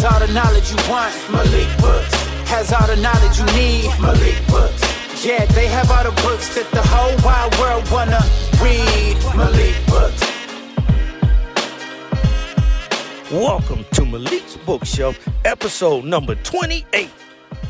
Has all the knowledge you want. Malik Books. Has all the knowledge you need. Malik Books. Yeah, they have all the books that the whole wide world wanna read. Malik Books. Welcome to Malik's Bookshelf, episode number 28.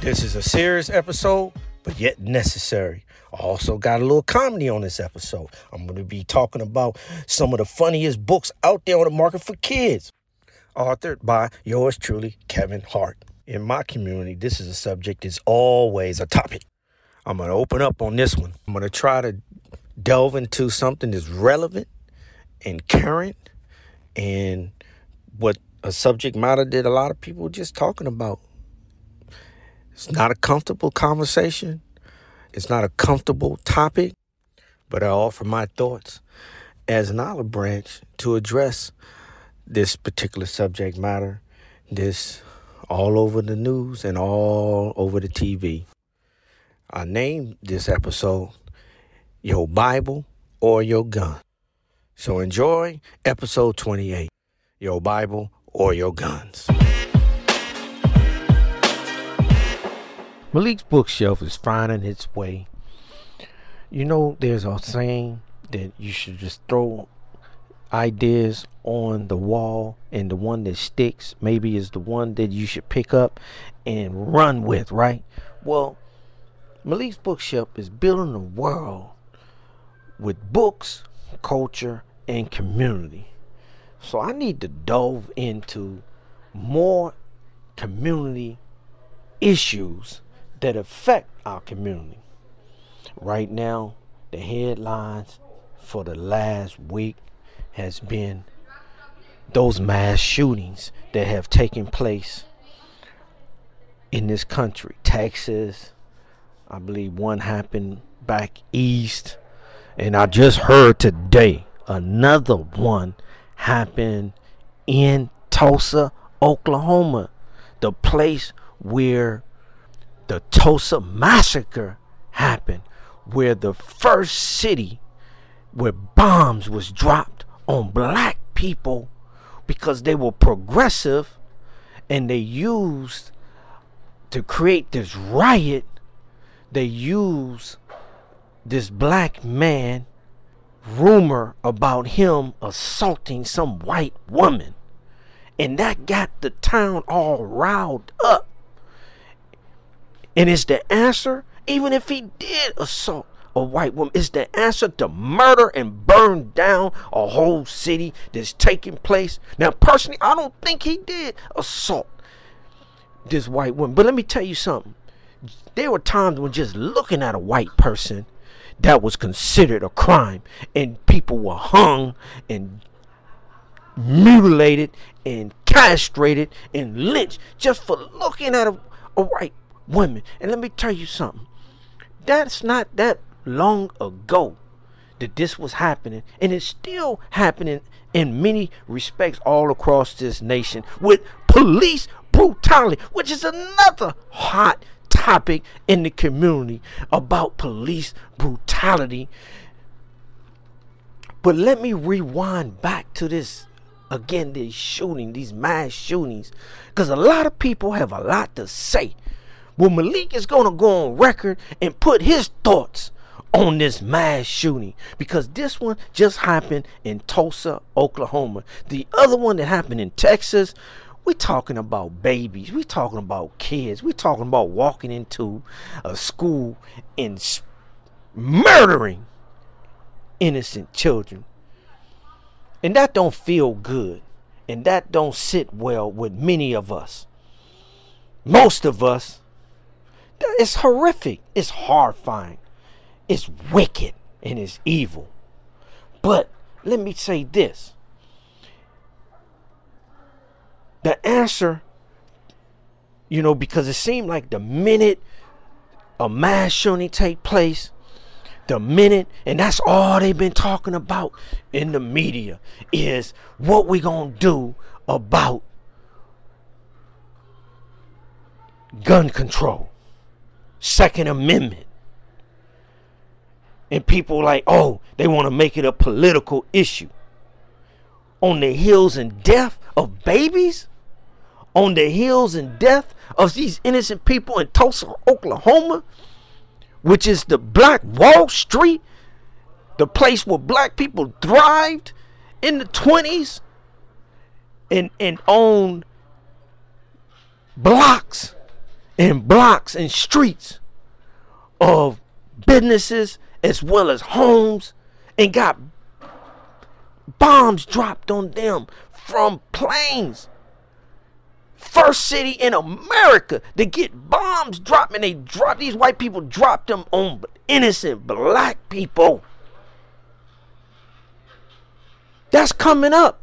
This is a serious episode, but yet necessary. I also got a little comedy on this episode. I'm going to be talking about some of the funniest books out there on the market for kids, authored by yours truly, Kevin Hart. In my community, this is a subject that's always a topic. I'm going to open up on this one. I'm going to try to delve into something that's relevant and current and what a subject matter that a lot of people are just talking about. It's not a comfortable conversation. It's not a comfortable topic, but I offer my thoughts as an olive branch to address this particular subject matter, this all over the news and all over the TV. I named this episode Your Bible or Your Gun. So enjoy episode 28 Your Bible or Your Guns. Malik's bookshelf is finding its way. You know, there's a saying that you should just throw ideas on the wall, and the one that sticks maybe is the one that you should pick up and run with, right? Well, Malik's bookshelf is building a world with books, culture, and community. So I need to delve into more community issues that affect our community. Right now, the headlines for the last week has been those mass shootings that have taken place in this country. Texas, I believe one happened back east, and I just heard today another one happened in Tulsa, Oklahoma, the place where the Tulsa massacre happened, where the first city where bombs was dropped on black people because they were progressive and they used to create this riot. They used this black man rumor about him assaulting some white woman. And that got the town all riled up. And is the answer, even if he did assault a white woman, is the answer to murder and burn down a whole city that's taking place? Now, personally, I don't think he did assault this white woman. But let me tell you something. There were times when just looking at a white person that was considered a crime, and people were hung and mutilated and castrated and lynched just for looking at a, a white woman. And let me tell you something. That's not that long ago that this was happening. And it's still happening in many respects all across this nation with police brutality, which is another hot topic in the community about police brutality. But let me rewind back to this again, these shooting, these mass shootings, because a lot of people have a lot to say well, Malik is going to go on record and put his thoughts on this mass shooting because this one just happened in Tulsa, Oklahoma. The other one that happened in Texas, we're talking about babies. We're talking about kids. We're talking about walking into a school and murdering innocent children. And that don't feel good. And that don't sit well with many of us. Most of us it's horrific. It's horrifying. It's wicked and it's evil. But let me say this. The answer, you know, because it seemed like the minute a mass shooting take place, the minute, and that's all they've been talking about in the media, is what we gonna do about gun control. Second Amendment. And people like, oh, they want to make it a political issue. On the heels and death of babies? on the heels and death of these innocent people in Tulsa, Oklahoma, which is the Black Wall Street, the place where black people thrived in the 20s and, and owned blocks and blocks and streets of businesses as well as homes and got bombs dropped on them from planes. First city in America to get bombs dropped, and they drop these white people dropped them on innocent black people. That's coming up.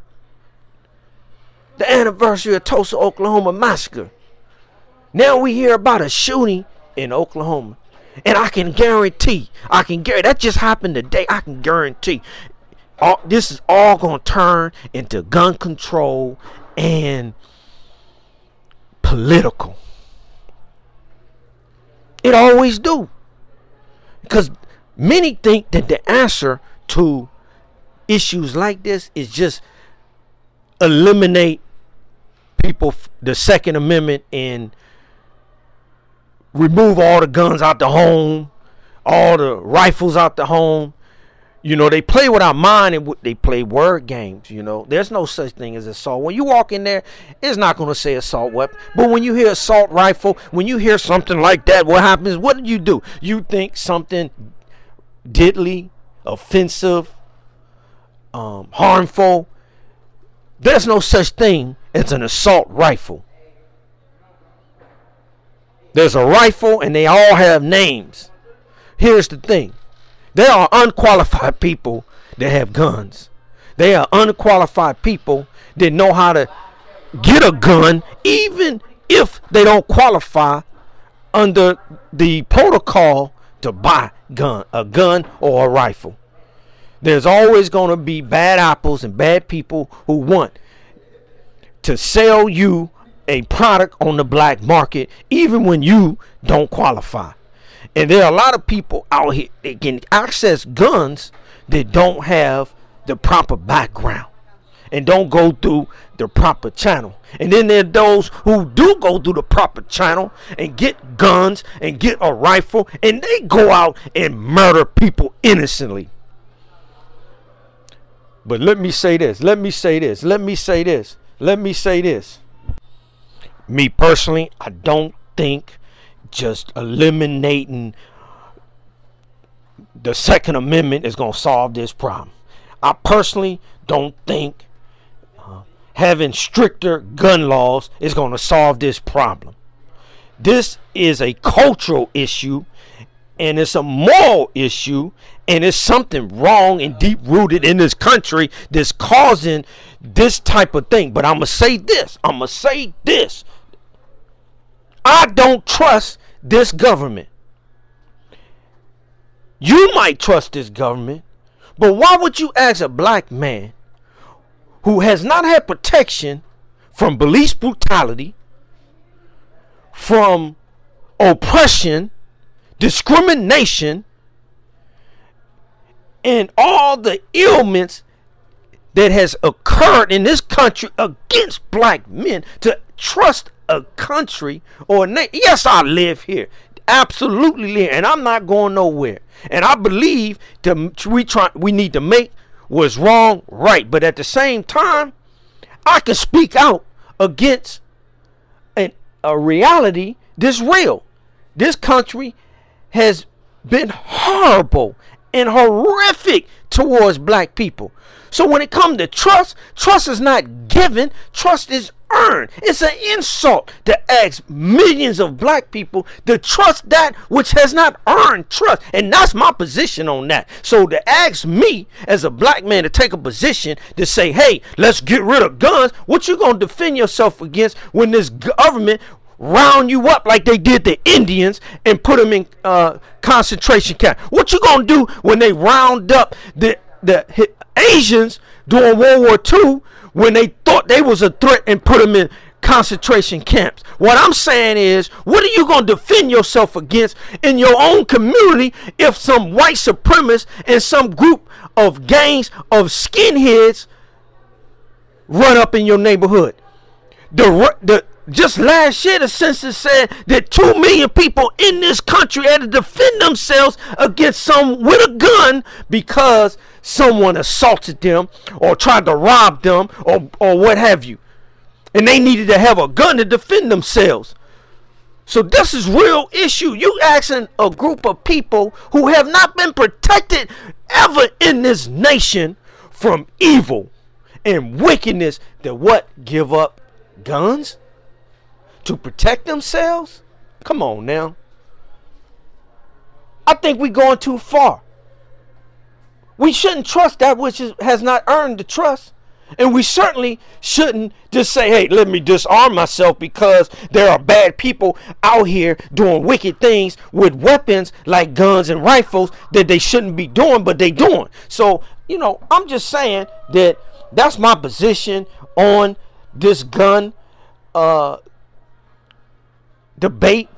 The anniversary of Tulsa, Oklahoma massacre. Now we hear about a shooting in Oklahoma. And I can guarantee, I can guarantee that just happened today. I can guarantee all this is all gonna turn into gun control and political. It always do. Because many think that the answer to issues like this is just eliminate people the second amendment and remove all the guns out the home all the rifles out the home you know, they play with our mind and they play word games. You know, there's no such thing as assault. When you walk in there, it's not going to say assault weapon. But when you hear assault rifle, when you hear something like that, what happens? What do you do? You think something deadly, offensive, um, harmful. There's no such thing as an assault rifle. There's a rifle and they all have names. Here's the thing there are unqualified people that have guns. They are unqualified people that know how to get a gun, even if they don't qualify under the protocol to buy gun a gun or a rifle. There's always going to be bad apples and bad people who want to sell you a product on the black market even when you don't qualify. And there are a lot of people out here that can access guns that don't have the proper background and don't go through the proper channel. And then there are those who do go through the proper channel and get guns and get a rifle and they go out and murder people innocently. But let me say this. Let me say this. Let me say this. Let me say this. Me personally, I don't think just eliminating the Second Amendment is going to solve this problem. I personally don't think uh, having stricter gun laws is going to solve this problem. This is a cultural issue and it's a moral issue and it's something wrong and deep rooted in this country that's causing this type of thing. But I'm going to say this. I'm going to say this. I don't trust this government. You might trust this government, but why would you ask a black man who has not had protection from police brutality, from oppression, discrimination, and all the ailments that has occurred in this country against black men to trust a country or a nation. Yes, I live here. Absolutely live, and I'm not going nowhere. And I believe to we try we need to make what's wrong right, but at the same time, I can speak out against an, a reality this real. This country has been horrible and horrific towards black people. So when it comes to trust, trust is not given, trust is earned. It's an insult to ask millions of black people to trust that which has not earned trust. And that's my position on that. So to ask me as a black man to take a position to say, hey, let's get rid of guns, what you gonna defend yourself against when this government round you up like they did the Indians and put them in uh, concentration camp. What you gonna do when they round up the the Asians during World War II when they thought they was a threat and put them in concentration camps. What I'm saying is, what are you going to defend yourself against in your own community if some white supremacists and some group of gangs of skinheads run up in your neighborhood? The the just last year, the census said that 2 million people in this country had to defend themselves against some with a gun because someone assaulted them or tried to rob them or, or what have you. And they needed to have a gun to defend themselves. So this is real issue. You asking a group of people who have not been protected ever in this nation from evil and wickedness that what give up guns to protect themselves? Come on now. I think we're going too far. We shouldn't trust that which is, has not earned the trust. And we certainly shouldn't just say, hey, let me disarm myself because there are bad people out here doing wicked things with weapons like guns and rifles that they shouldn't be doing, but they doing. So, you know, I'm just saying that that's my position on this gun uh, debate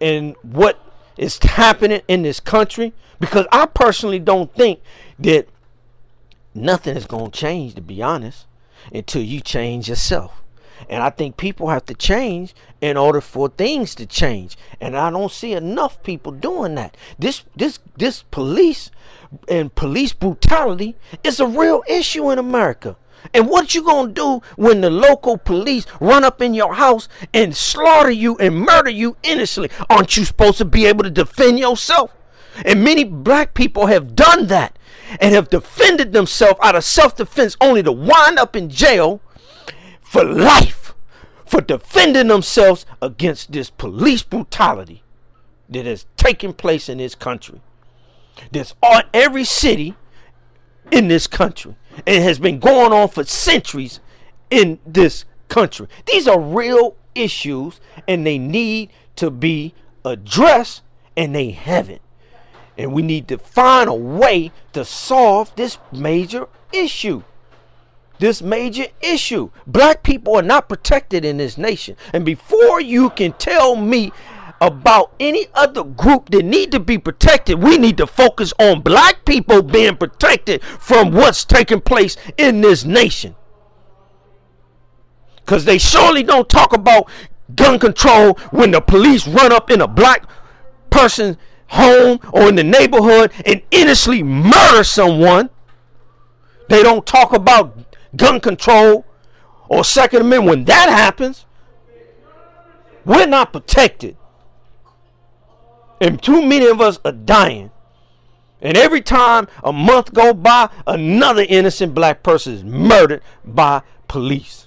and what is happening in this country because I personally don't think that nothing is going to change, to be honest, until you change yourself. And I think people have to change in order for things to change. And I don't see enough people doing that. This this this police and police brutality is a real issue in America. And what you gonna do when the local police run up in your house and slaughter you and murder you innocently? Aren't you supposed to be able to defend yourself? And many black people have done that and have defended themselves out of self defense only to wind up in jail for life for defending themselves against this police brutality that has taken place in this country. That's on every city in this country and has been going on for centuries in this country. These are real issues and they need to be addressed and they haven't. And we need to find a way to solve this major issue. This major issue. Black people are not protected in this nation. And before you can tell me about any other group that need to be protected, we need to focus on black people being protected from what's taking place in this nation. Because they surely don't talk about gun control when the police run up in a black person's home or in the neighborhood and innocently murder someone. They don't talk about gun control or Second Amendment when that happens. We're not protected. And too many of us are dying. And every time a month go by, another innocent black person is murdered by police.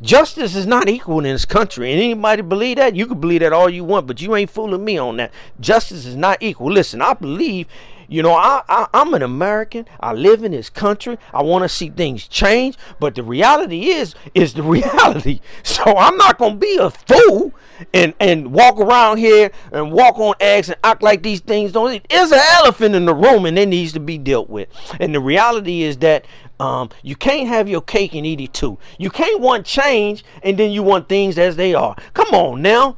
Justice is not equal in this country. And anybody believe that? You can believe that all you want, but you ain't fooling me on that. Justice is not equal. Listen, I believe, you know, I, I I'm an American. I live in this country. I want to see things change, but the reality is is the reality. So I'm not gonna be a fool and and walk around here and walk on eggs and act like these things don't. There's an elephant in the room and it needs to be dealt with. And the reality is that um, you can't have your cake and eat it too. You can't want change and then you want things as they are. Come on now.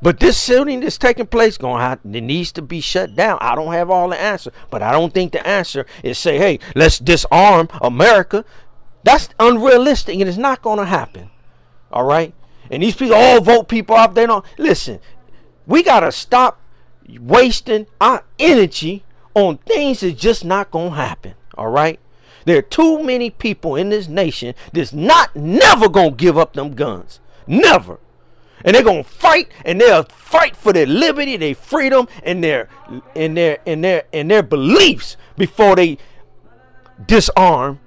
But this shooting that's taking place, going have, it needs to be shut down. I don't have all the answer, but I don't think the answer is say, "Hey, let's disarm America." That's unrealistic, and it's not going to happen. All right, and these people all vote people off. They don't listen. We gotta stop wasting our energy on things that's just not gonna happen. All right. There are too many people in this nation that's not never gonna give up them guns. Never. And they're gonna fight and they'll fight for their liberty, their freedom, and their and their and their and their beliefs before they disarm.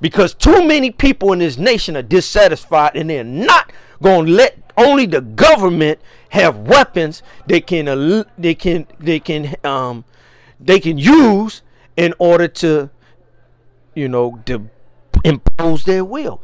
Because too many people in this nation are dissatisfied and they're not gonna let only the government have weapons they can uh, they can they can um they can use in order to, you know, to impose their will.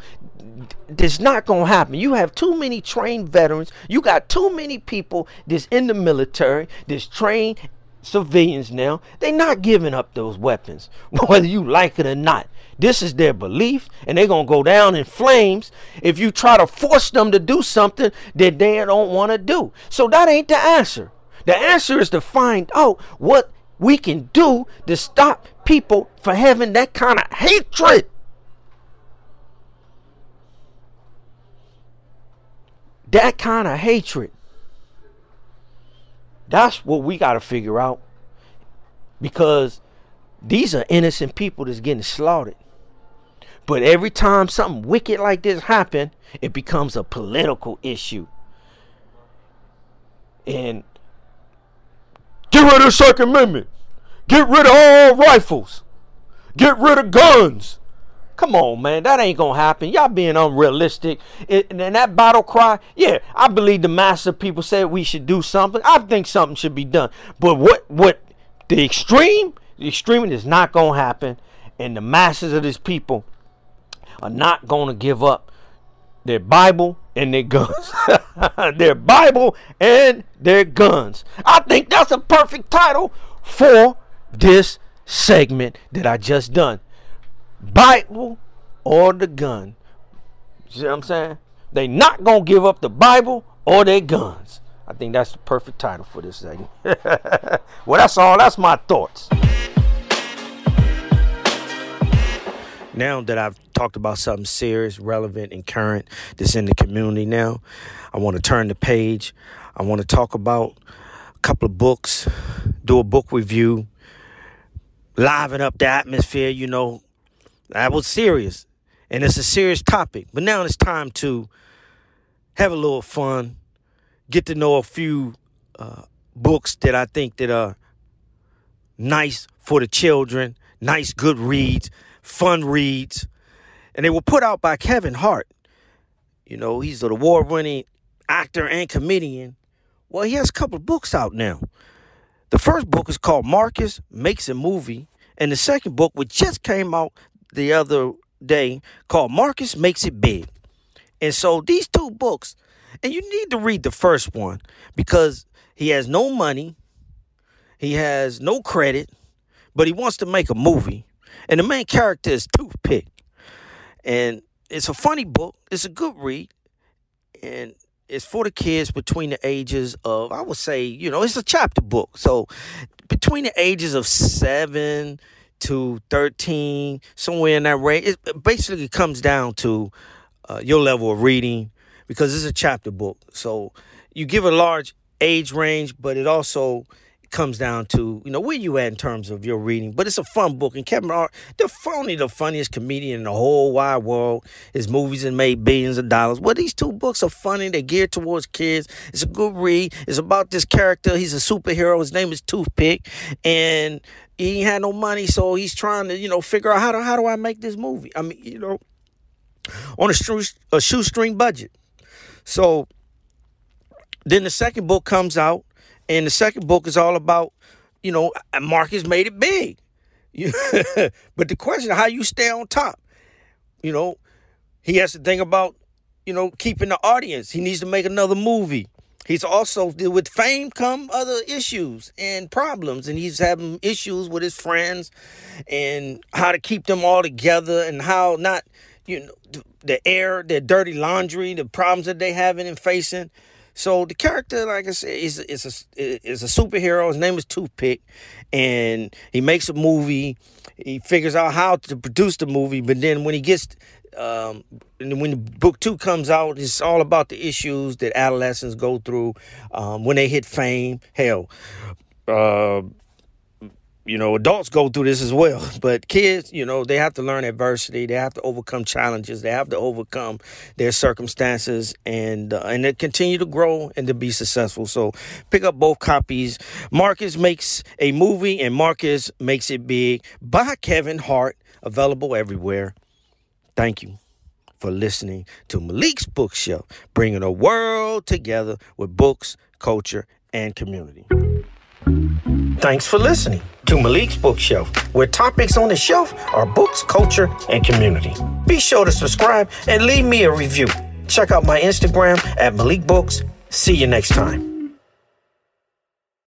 It's not gonna happen. You have too many trained veterans. You got too many people that's in the military, that's trained civilians now. They're not giving up those weapons, whether you like it or not. This is their belief, and they're gonna go down in flames if you try to force them to do something that they don't want to do. So that ain't the answer. The answer is to find out what we can do to stop people from having that kind of hatred that kind of hatred. That's what we got to figure out. Because these are innocent people that's getting slaughtered. But every time something wicked like this happen, it becomes a political issue. And get rid of the Second Amendment. Get rid of all rifles. Get rid of guns. Come on, man. That ain't gonna happen. Y'all being unrealistic. And that battle cry, yeah, I believe the mass of people said we should do something. I think something should be done. But what what the extreme, the extreme is not gonna happen. And the masses of these people are not gonna give up their Bible and their guns. their Bible and their guns. I think that's a perfect title for this segment that I just done. Bible or the gun. See what I'm saying? They not gonna give up the Bible or their guns. I think that's the perfect title for this thing. well, that's all. That's my thoughts. Now that I've talked about something serious, relevant, and current that's in the community now, I want to turn the page. I want to talk about a couple of books, do a book review, liven up the atmosphere, you know, that was serious, and it's a serious topic. But now it's time to have a little fun, get to know a few uh, books that I think that are nice for the children, nice good reads, fun reads, and they were put out by Kevin Hart. You know, he's an award-winning actor and comedian. Well, he has a couple books out now. The first book is called Marcus Makes a Movie, and the second book, which just came out the other day called Marcus Makes It Big. And so these two books, and you need to read the first one because he has no money, he has no credit, but he wants to make a movie. And the main character is Toothpick. And it's a funny book, it's a good read, and it's for the kids between the ages of, I would say, you know, it's a chapter book. So between the ages of seven to 13, somewhere in that range. It basically comes down to uh, your level of reading because it's a chapter book. So you give a large age range, but it also comes down to you know where you at in terms of your reading. But it's a fun book, and Kevin Hart, the only the funniest comedian in the whole wide world. His movies have made billions of dollars. Well, these two books are funny. They're geared towards kids. It's a good read. It's about this character. He's a superhero. His name is Toothpick, and he ain't had no money, so he's trying to, you know, figure out how do how do I make this movie? I mean, you know, on a, stru- a shoestring budget. So then the second book comes out, and the second book is all about, you know, Marcus made it big. but the question how you stay on top, you know, he has to think about, you know, keeping the audience. He needs to make another movie. He's also with fame come other issues and problems, and he's having issues with his friends and how to keep them all together and how not, you know, the air, their dirty laundry, the problems that they having and facing. So the character, like I said, is is a is a superhero. His name is Toothpick, and he makes a movie. He figures out how to produce the movie, but then when he gets um, when book two comes out, it's all about the issues that adolescents go through um, when they hit fame. Hell, uh, you know, adults go through this as well, but kids, you know, they have to learn adversity. They have to overcome challenges. They have to overcome their circumstances, and uh, and they continue to grow and to be successful. So, pick up both copies. Marcus makes a movie, and Marcus makes it big by Kevin Hart. Available everywhere. Thank you for listening to Malik's Bookshelf, bringing the world together with books, culture, and community. Thanks for listening to Malik's Bookshelf, where topics on the shelf are books, culture, and community. Be sure to subscribe and leave me a review. Check out my Instagram at Malik Books. See you next time.